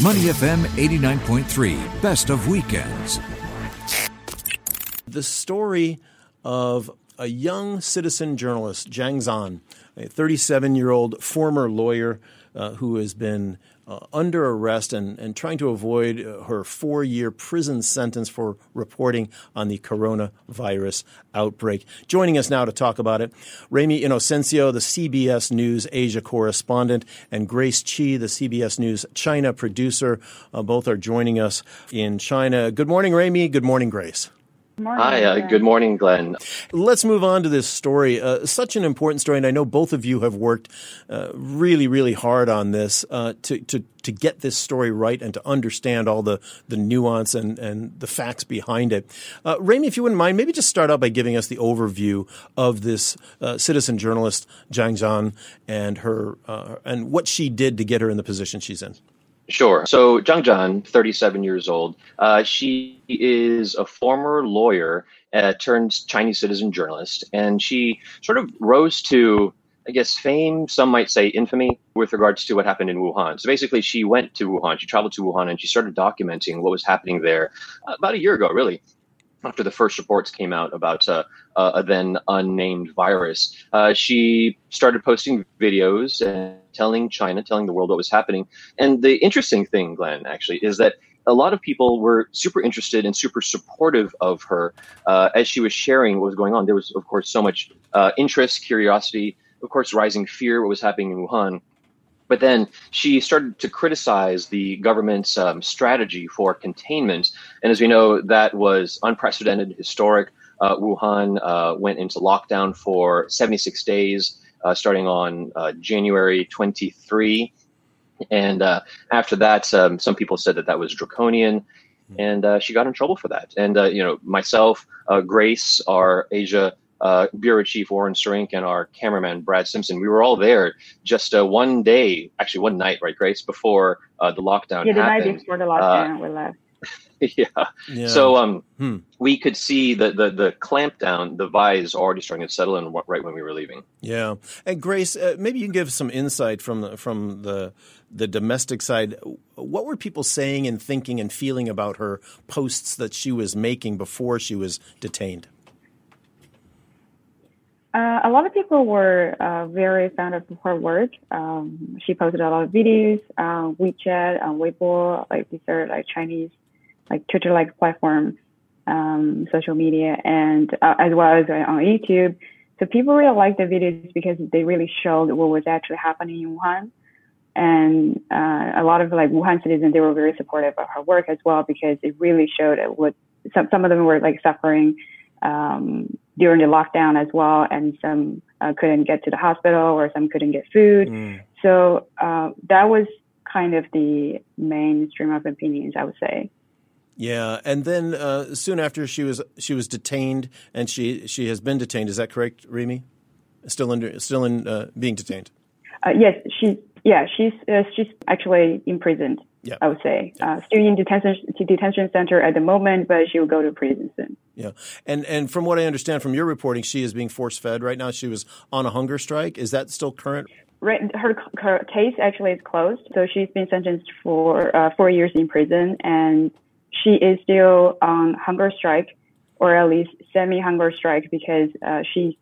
Money FM 89.3, best of weekends. The story of a young citizen journalist, Zhang Zhan, a 37 year old former lawyer uh, who has been uh, under arrest and, and trying to avoid uh, her four year prison sentence for reporting on the coronavirus outbreak. Joining us now to talk about it, Ramy Inocencio, the CBS News Asia correspondent, and Grace Chi, the CBS News China producer. Uh, both are joining us in China. Good morning, Ramy. Good morning, Grace. Morning, Hi, uh, good morning, Glenn. Let's move on to this story. Uh, such an important story, and I know both of you have worked uh, really, really hard on this uh, to, to, to get this story right and to understand all the, the nuance and, and the facts behind it. Uh, Ramy, if you wouldn't mind, maybe just start out by giving us the overview of this uh, citizen journalist, Zhang Zhan, and her and what she did to get her in the position she's in. Sure. So Zhang Zhan, 37 years old, uh, she is a former lawyer uh, turned Chinese citizen journalist, and she sort of rose to, I guess, fame. Some might say infamy with regards to what happened in Wuhan. So basically, she went to Wuhan, she traveled to Wuhan, and she started documenting what was happening there uh, about a year ago, really after the first reports came out about uh, a then unnamed virus, uh, she started posting videos and telling China, telling the world what was happening. And the interesting thing, Glenn, actually, is that a lot of people were super interested and super supportive of her uh, as she was sharing what was going on. There was, of course, so much uh, interest, curiosity, of course, rising fear, what was happening in Wuhan. But then she started to criticize the government's um, strategy for containment. And as we know, that was unprecedented, historic. Uh, Wuhan uh, went into lockdown for 76 days, uh, starting on uh, January 23. And uh, after that, um, some people said that that was draconian. Hmm. And uh, she got in trouble for that. And, you know, myself, Grace, our Asia uh, bureau chief Warren Srink and our cameraman Brad Simpson. We were all there just uh, one day, actually one night, right, Grace, before uh, the lockdown. Yeah, the happened. night before the lockdown, uh, we left. yeah. yeah. So um, hmm. we could see the, the the clampdown, the vise already starting to settle in right when we were leaving. Yeah, and Grace, uh, maybe you can give some insight from the, from the the domestic side. What were people saying and thinking and feeling about her posts that she was making before she was detained? Uh, a lot of people were uh, very fond of her work. Um, she posted a lot of videos on WeChat, on Weibo, like these are like Chinese, like Twitter-like platform, um, social media, and uh, as well as on YouTube. So people really liked the videos because they really showed what was actually happening in Wuhan. And uh, a lot of like Wuhan citizens, they were very supportive of her work as well because it really showed what some some of them were like suffering um, during the lockdown as well, and some uh, couldn't get to the hospital or some couldn't get food. Mm. So uh, that was kind of the mainstream of opinions, I would say. Yeah, and then uh, soon after she was she was detained, and she she has been detained. Is that correct, Ramy? Still under still in uh, being detained. Uh, yes, she yeah she's uh, she's actually imprisoned. Yeah. I would say yeah. uh, still in detention detention center at the moment, but she will go to prison soon. Yeah, and and from what I understand from your reporting, she is being force fed right now. She was on a hunger strike. Is that still current? Right, her, her case actually is closed, so she's been sentenced for uh, four years in prison, and she is still on hunger strike, or at least semi hunger strike, because uh, she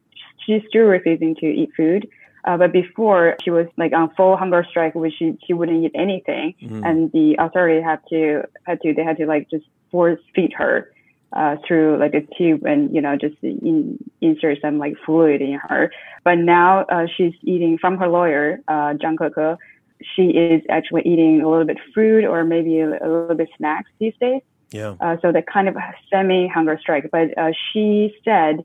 she's still refusing to eat food. Uh, but before she was like on full hunger strike, which she, she wouldn't eat anything. Mm-hmm. And the authority had to, had to, they had to like just force feed her, uh, through like a tube and, you know, just in, insert some like fluid in her. But now, uh, she's eating from her lawyer, uh, Zhang Keke. She is actually eating a little bit food or maybe a, a little bit snacks these days. Yeah. Uh, so the kind of semi hunger strike. But, uh, she said,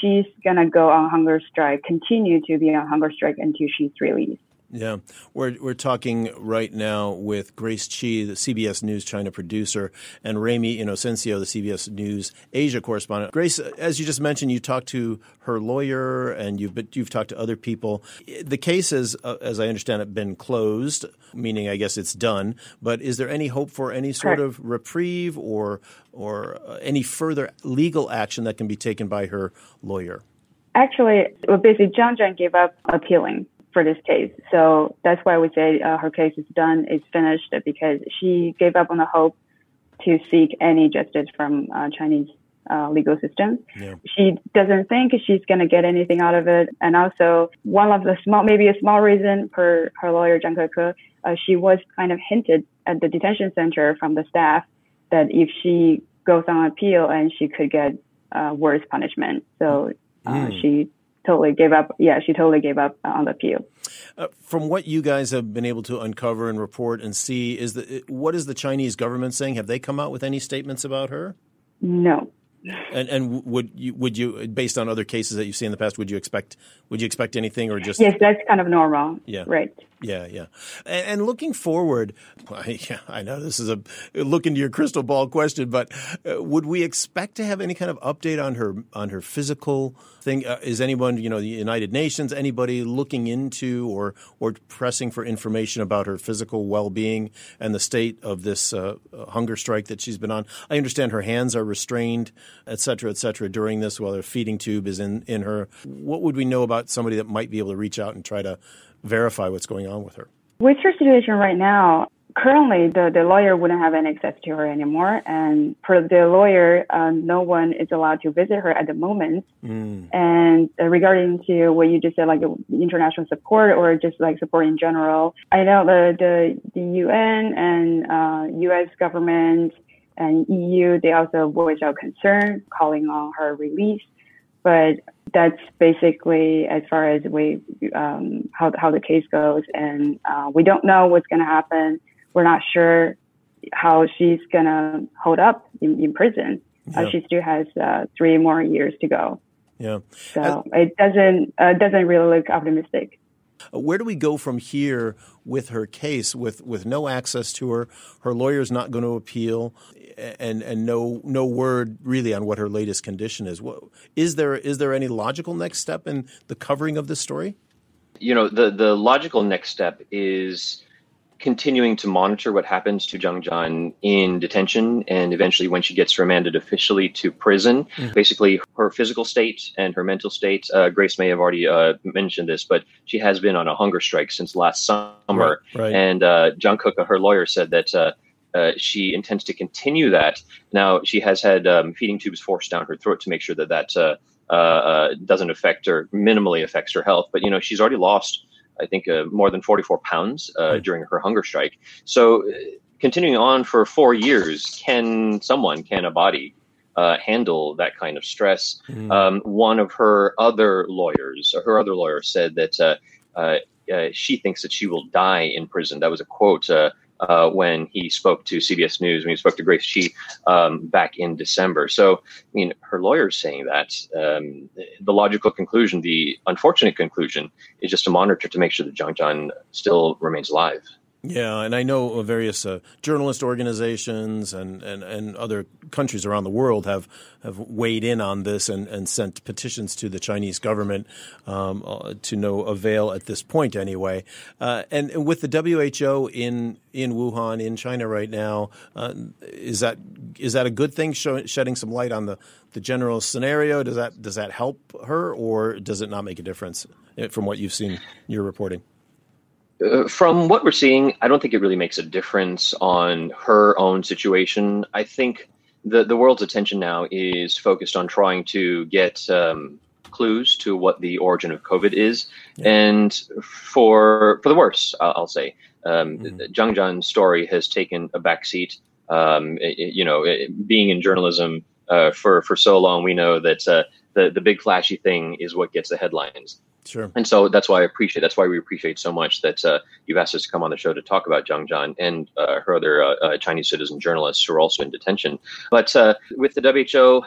she's gonna go on hunger strike, continue to be on hunger strike until she's released. Yeah, we're we're talking right now with Grace Chi, the CBS News China producer, and Ramy Inocencio, the CBS News Asia correspondent. Grace, as you just mentioned, you talked to her lawyer, and you've been, you've talked to other people. The case has, uh, as I understand it, been closed, meaning I guess it's done. But is there any hope for any sort Correct. of reprieve or or uh, any further legal action that can be taken by her lawyer? Actually, well, basically, Zhang Zhan gave up appealing for this case. So that's why we say uh, her case is done, is finished, because she gave up on the hope to seek any justice from uh, Chinese uh, legal system. Yeah. She doesn't think she's going to get anything out of it. And also, one of the small, maybe a small reason for her lawyer, Zhang Keke, uh, she was kind of hinted at the detention center from the staff that if she goes on appeal and she could get uh, worse punishment. So mm. she totally gave up. Yeah, she totally gave up on the appeal. Uh, from what you guys have been able to uncover and report and see, is the what is the Chinese government saying? Have they come out with any statements about her? No. And and would you would you based on other cases that you've seen in the past would you expect would you expect anything or just yes that's kind of normal yeah right yeah yeah. And, and looking forward I, yeah, I know this is a look into your crystal ball question but uh, would we expect to have any kind of update on her on her physical thing? Uh, is anyone you know the United Nations anybody looking into or or pressing for information about her physical well being and the state of this uh, hunger strike that she's been on? I understand her hands are restrained et cetera, et cetera, during this while her feeding tube is in, in her. What would we know about somebody that might be able to reach out and try to verify what's going on with her? With her situation right now, currently the, the lawyer wouldn't have any access to her anymore. And for the lawyer, uh, no one is allowed to visit her at the moment. Mm. And uh, regarding to what you just said, like international support or just like support in general, I know the, the, the UN and uh, US government and EU, they also voiced out concern, calling on her release. But that's basically as far as we um, how how the case goes, and uh, we don't know what's going to happen. We're not sure how she's going to hold up in, in prison. Uh, yeah. Uh, she still has uh, three more years to go. Yeah. So it doesn't uh, doesn't really look optimistic. Where do we go from here with her case, with, with no access to her? Her lawyer's not going to appeal, and and no no word really on what her latest condition is. Is there is there any logical next step in the covering of this story? You know, the the logical next step is continuing to monitor what happens to Zhang Zhan in detention and eventually when she gets remanded officially to prison. Mm-hmm. Basically, her physical state and her mental state. Uh, Grace may have already uh, mentioned this, but she has been on a hunger strike since last summer. Right, right. And uh, Zhang Keke, her lawyer, said that. Uh, uh, she intends to continue that. Now she has had um, feeding tubes forced down her throat to make sure that that uh, uh, doesn't affect or minimally affects her health. But you know she's already lost I think, uh, more than 44 pounds uh, mm. during her hunger strike. So, uh, continuing on for four years, can someone, can a body uh, handle that kind of stress? Mm. Um, one of her other lawyers, her other lawyer said that uh, uh, she thinks that she will die in prison. That was a quote uh, when he spoke to CBS News, when he spoke to Grace Shi um, back in December. So, I mean, her lawyer's saying that. Um, the logical conclusion, the unfortunate conclusion, is just to monitor to make sure that Zhang Zhan still remains alive. Yeah, and I know various uh, journalist organizations and, and, and other countries around the world have, have weighed in on this and, and sent petitions to the Chinese government um, uh, to no avail at this point, anyway. Uh, and with the WHO in in Wuhan, in China right now, uh, is that is that a good thing? Shedding some light on the, the general scenario. Does that does that help her, or does it not make a difference uh, from what you've seen your reporting? Uh, from what we're seeing, I don't think it really makes a difference on her own situation. I think the the world's attention now is focused on trying to get um, clues to what the origin of COVID is, yeah. and for for the worse, I'll, I'll say, um, mm-hmm. Zhang Zhan's story has taken a backseat. Um, it, you know, it, being in journalism uh, for for so long, we know that uh, the the big flashy thing is what gets the headlines. Sure. And so that's why I appreciate. That's why we appreciate so much that uh, you've asked us to come on the show to talk about Zhang Zhan and uh, her other uh, uh Chinese citizen journalists who are also in detention. But uh, with the WHO,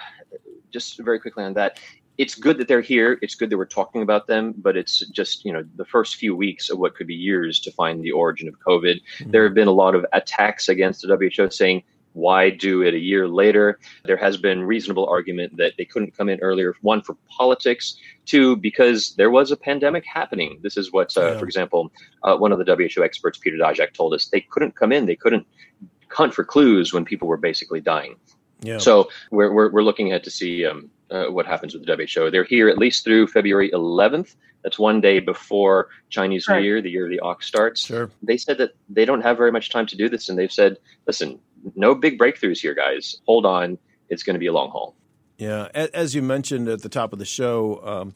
just very quickly on that, it's good that they're here. It's good that we're talking about them, but it's just you know the first few weeks of what could be years to find the origin of COVID. Mm-hmm. There have been a lot of attacks against the WHO saying why do it a year later? There has been reasonable argument that they couldn't come in earlier. One for politics, two because there was a pandemic happening. This is what, uh, yeah. for example, uh, one of the WHO experts, Peter Daszak, told us. They couldn't come in. They couldn't hunt for clues when people were basically dying. Yeah. So we're, we're, we're looking ahead to see um, uh, what happens with the WHO. They're here at least through February 11th. That's one day before Chinese New Year, the year of the ox starts. Sure. They said that they don't have very much time to do this, and they've said, "Listen, no big breakthroughs here, guys. Hold on, it's going to be a long haul." Yeah, as you mentioned at the top of the show, um,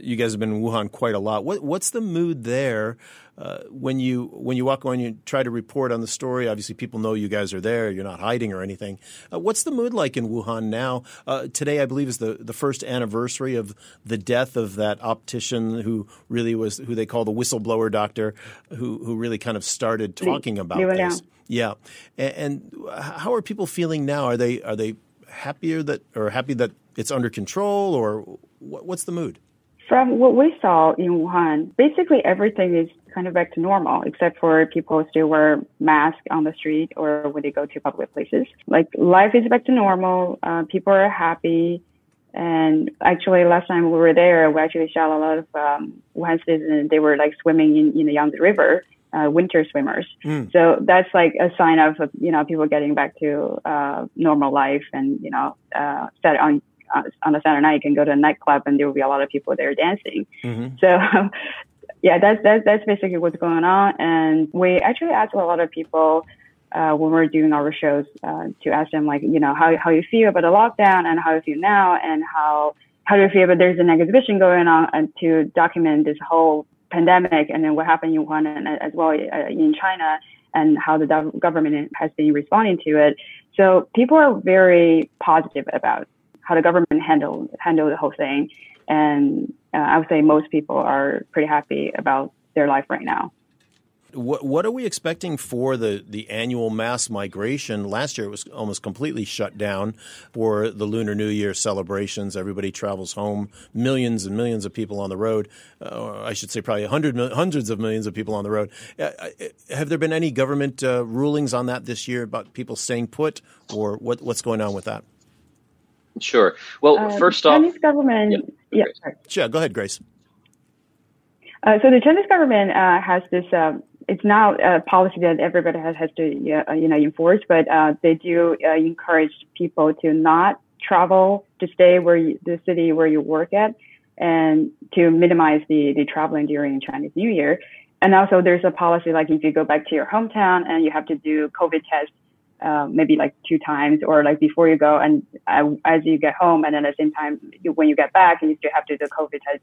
you guys have been in Wuhan quite a lot. What, what's the mood there uh, when you when you walk when you try to report on the story? Obviously, people know you guys are there. You're not hiding or anything. Uh, what's the mood like in Wuhan now? Uh, today, I believe, is the, the first anniversary of the death of that optician who really was who they call the whistleblower doctor, who who really kind of started talking about this. Yeah, and, and how are people feeling now? Are they are they happier that or happy that it's under control, or what's the mood? From what we saw in Wuhan, basically everything is kind of back to normal, except for people still wear masks on the street or when they go to public places. Like life is back to normal. Uh, people are happy. And actually, last time we were there, we actually saw a lot of um, Wuhan citizens. They were like swimming in, in the Yangtze River uh, winter swimmers. Mm. So that's like a sign of you know people getting back to uh, normal life, and you know, uh, on uh, on a Saturday night you can go to a nightclub and there will be a lot of people there dancing. Mm-hmm. So. yeah, that's, that's that's basically what's going on, and we actually asked a lot of people uh, when we're doing our shows uh, to ask them like, you know, how how you feel about the lockdown and how you feel now, and how how do you feel about there's an exhibition going on and to document this whole pandemic and then what happened in Wuhan and as well uh, in China and how the government has been responding to it. So people are very positive about how the government handled handled the whole thing, and uh, I would say most people are pretty happy about their life right now. What, what are we expecting for the, the annual mass migration? Last year it was almost completely shut down for the Lunar New Year celebrations. Everybody travels home, millions and millions of people on the road. Uh, I should say probably hundred, hundreds of millions of people on the road. Uh, uh, have there been any government uh, rulings on that this year about people staying put, or what, what's going on with that? Sure. Well, uh, first off, Chinese government. Yeah, yeah, yeah, go ahead, Grace. Uh, so the Chinese government uh, has this um, it's not a policy that everybody has, has to uh, you know enforce, but uh, they do uh, encourage people to not travel to stay where you, the city where you work at, and to minimize the the traveling during Chinese New Year. And also, there's a policy like if you go back to your hometown and you have to do COVID test. Uh, maybe like two times or like before you go and uh, as you get home and then at the same time you, when you get back you still have to do COVID test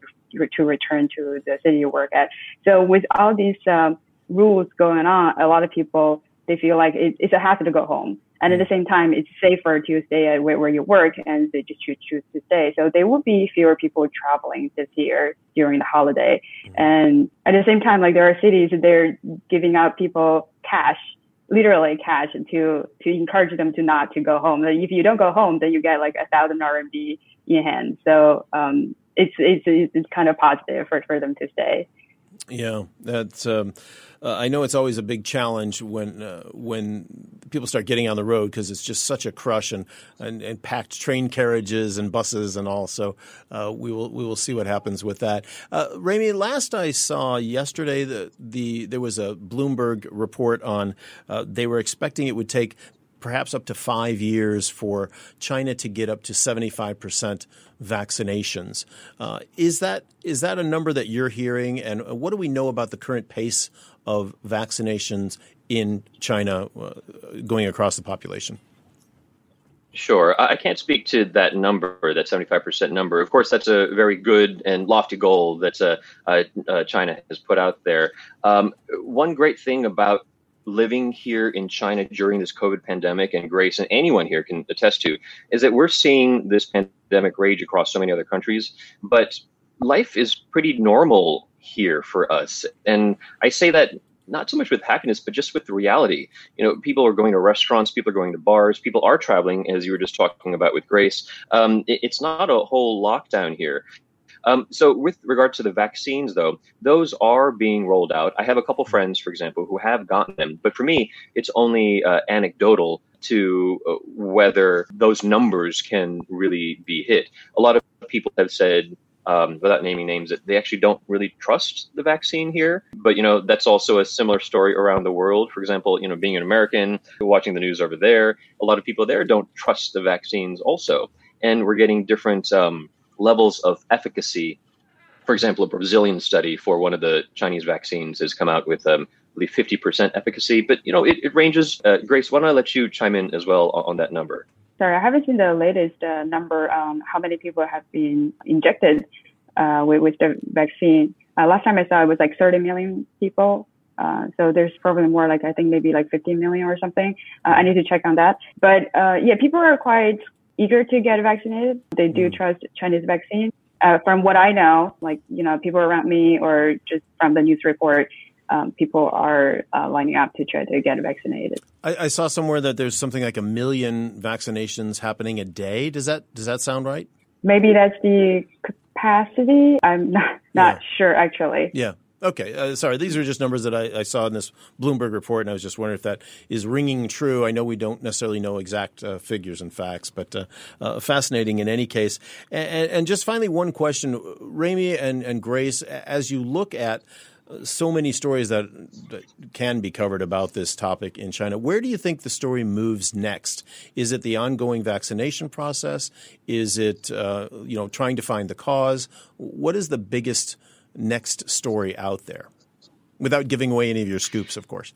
to return to the city you work at. So with all these um, rules going on, a lot of people they feel like it, it's a hassle to go home. And at the same time, it's safer to stay at where, where you work and they just choose, choose to stay. So there will be fewer people traveling this year during the holiday. And at the same time, like there are cities, they're giving out people cash, literally cash to, to encourage them to not to go home. If you don't go home, then you get like a thousand RMB in hand. So, um, it's, it's, it's kind of positive for, for them to stay. Yeah, that's. Um, uh, I know it's always a big challenge when uh, when people start getting on the road because it's just such a crush and, and, and, packed train carriages and buses and all. So uh, we will we will see what happens with that. Uh, Ramy, last I saw yesterday, the, the there was a Bloomberg report on uh, they were expecting it would take perhaps up to five years for China to get up to 75% vaccinations. Uh, is, that, is that a number that you're hearing? And what do we know about the current pace of vaccinations in China uh, going across the population? Sure. I can't speak to that number, that 75% number. Of course, that's a very good and lofty goal that uh, uh, China has put out there. Um, one great thing about living here in China during this COVID pandemic, and Grace and anyone here can attest to, is that we're seeing this pandemic rage across so many other countries, but life is pretty normal here for us. And I say that not so much with happiness, but just with the reality. You know, people are going to restaurants, people are going to bars, people are traveling, as you were just talking about with Grace. Um, it, it's not a whole lockdown here. Um, so, with regard to the vaccines, though, those are being rolled out. I have a couple friends, for example, who have gotten them, but for me, it's only uh, anecdotal to uh, whether those numbers can really be hit. A lot of people have said, um, without naming names, that they actually don't really trust the vaccine here. But you know, that's also a similar story around the world. For example, you know, being an American, watching the news over there, a lot of people there don't trust the vaccines also. and we're getting different um, levels of efficacy. For example, a Brazilian study for one of the Chinese vaccines has come out with, um, believe, 50% efficacy. But you know, it, it ranges. Uh, Grace, why don't I let you chime in as well on, on that number? Sorry, I haven't seen the latest uh, number. Um, how many people have been injected uh, with, with the vaccine? Uh, last time I saw it was like 30 million people. Uh, so there's probably more like I think maybe like 15 million or something. Uh, I need to check on that. But yeah, people are quite eager to get vaccinated. They do mm. trust Chinese vaccine. Uh, from what I know, like you know, people around me or just from the news report, um, people are uh, lining up to try to get vaccinated. I, I, saw somewhere that there's something like a million vaccinations happening a day. Does that does that sound right? Maybe that's the capacity. I'm not not yeah. sure actually. Yeah. Okay, uh, sorry. These are just numbers that I, I, saw in this Bloomberg report, and I was just wondering if that is ringing true. I know we don't necessarily know exact uh, figures and facts, but uh, uh fascinating in any case. And, and, just finally, one question, Ramy and, and Grace, as you look at so many stories that, that, can be covered about this topic in China. Where do you think the story moves next? Is it the ongoing vaccination process? Is it uh, you know trying to find the cause? What is the biggest next story out there? Without giving away any of your scoops, of course.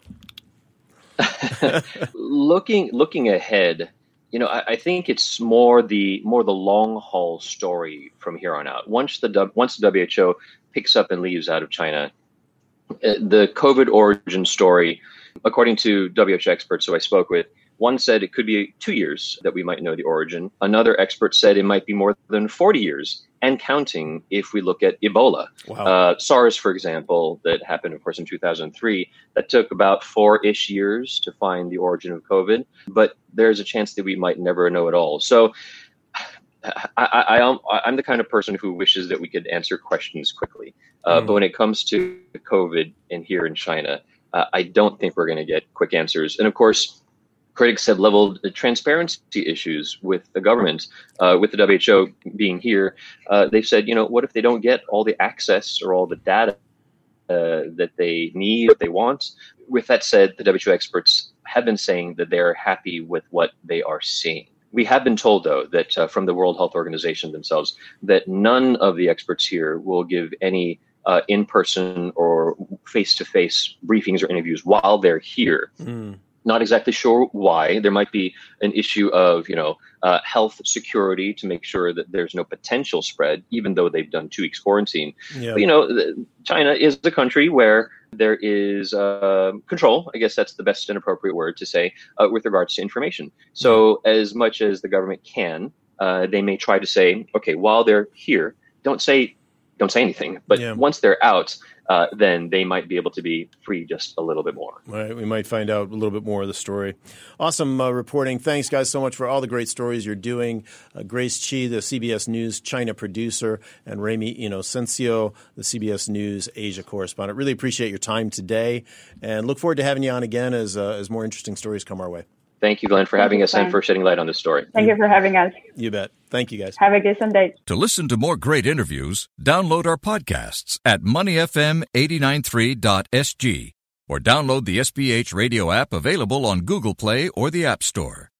looking looking ahead, you know, I, I, think it's more the more the long haul story from here on out. Once the once the WHO picks up and leaves out of China, uh, the COVID origin story, according to WHO experts who I spoke with, one said it could be two years that we might know the origin. Another expert said it might be more than 40 years and counting if we look at Ebola. Wow. Uh, SARS, for example, that happened, of course, in 2003, that took about four ish years to find the origin of COVID, but there's a chance that we might never know at all. So I, I, am the kind of person who wishes that we could answer questions quickly. Uh, mm. But when it comes to COVID and here in China, uh, I don't think we're going to get quick answers. And of course, critics have leveled transparency issues with the government, uh, with the WHO being here. Uh, they've said, you know, what if they don't get all the access or all the data uh, that they need, that they want? With that said, the WHO experts have been saying that they're happy with what they are seeing. We have been told, though, that uh, from the World Health Organization themselves, that none of the experts here will give any uh, in person or face to face briefings or interviews while they're here. Mm. Not exactly sure why. There might be an issue of, you know, uh, health security to make sure that there's no potential spread, even though they've done two weeks quarantine. Yeah. But, you know, China is a country where there is uh, control. I guess that's the best and appropriate word to say uh, with regards to information. So, as much as the government can, uh, they may try to say, okay, while they're here, don't say don't say anything. But yeah. once they're out, uh, then they might be able to be free just a little bit more. Right. We might find out a little bit more of the story. Awesome uh, reporting. Thanks, guys, so much for all the great stories you're doing. Uh, Grace Chi, the CBS News China producer, and Ramy Inocencio, the CBS News Asia correspondent. Really appreciate your time today, and look forward to having you on again as uh, as more interesting stories come our way. Thank you, Glenn, for Thank having us Glenn. and for shedding light on this story. Thank you for having us. You bet. Thank you, guys. Have a good Sunday. To listen to more great interviews, download our podcasts at moneyfm893.sg or download the SPH radio app available on Google Play or the App Store.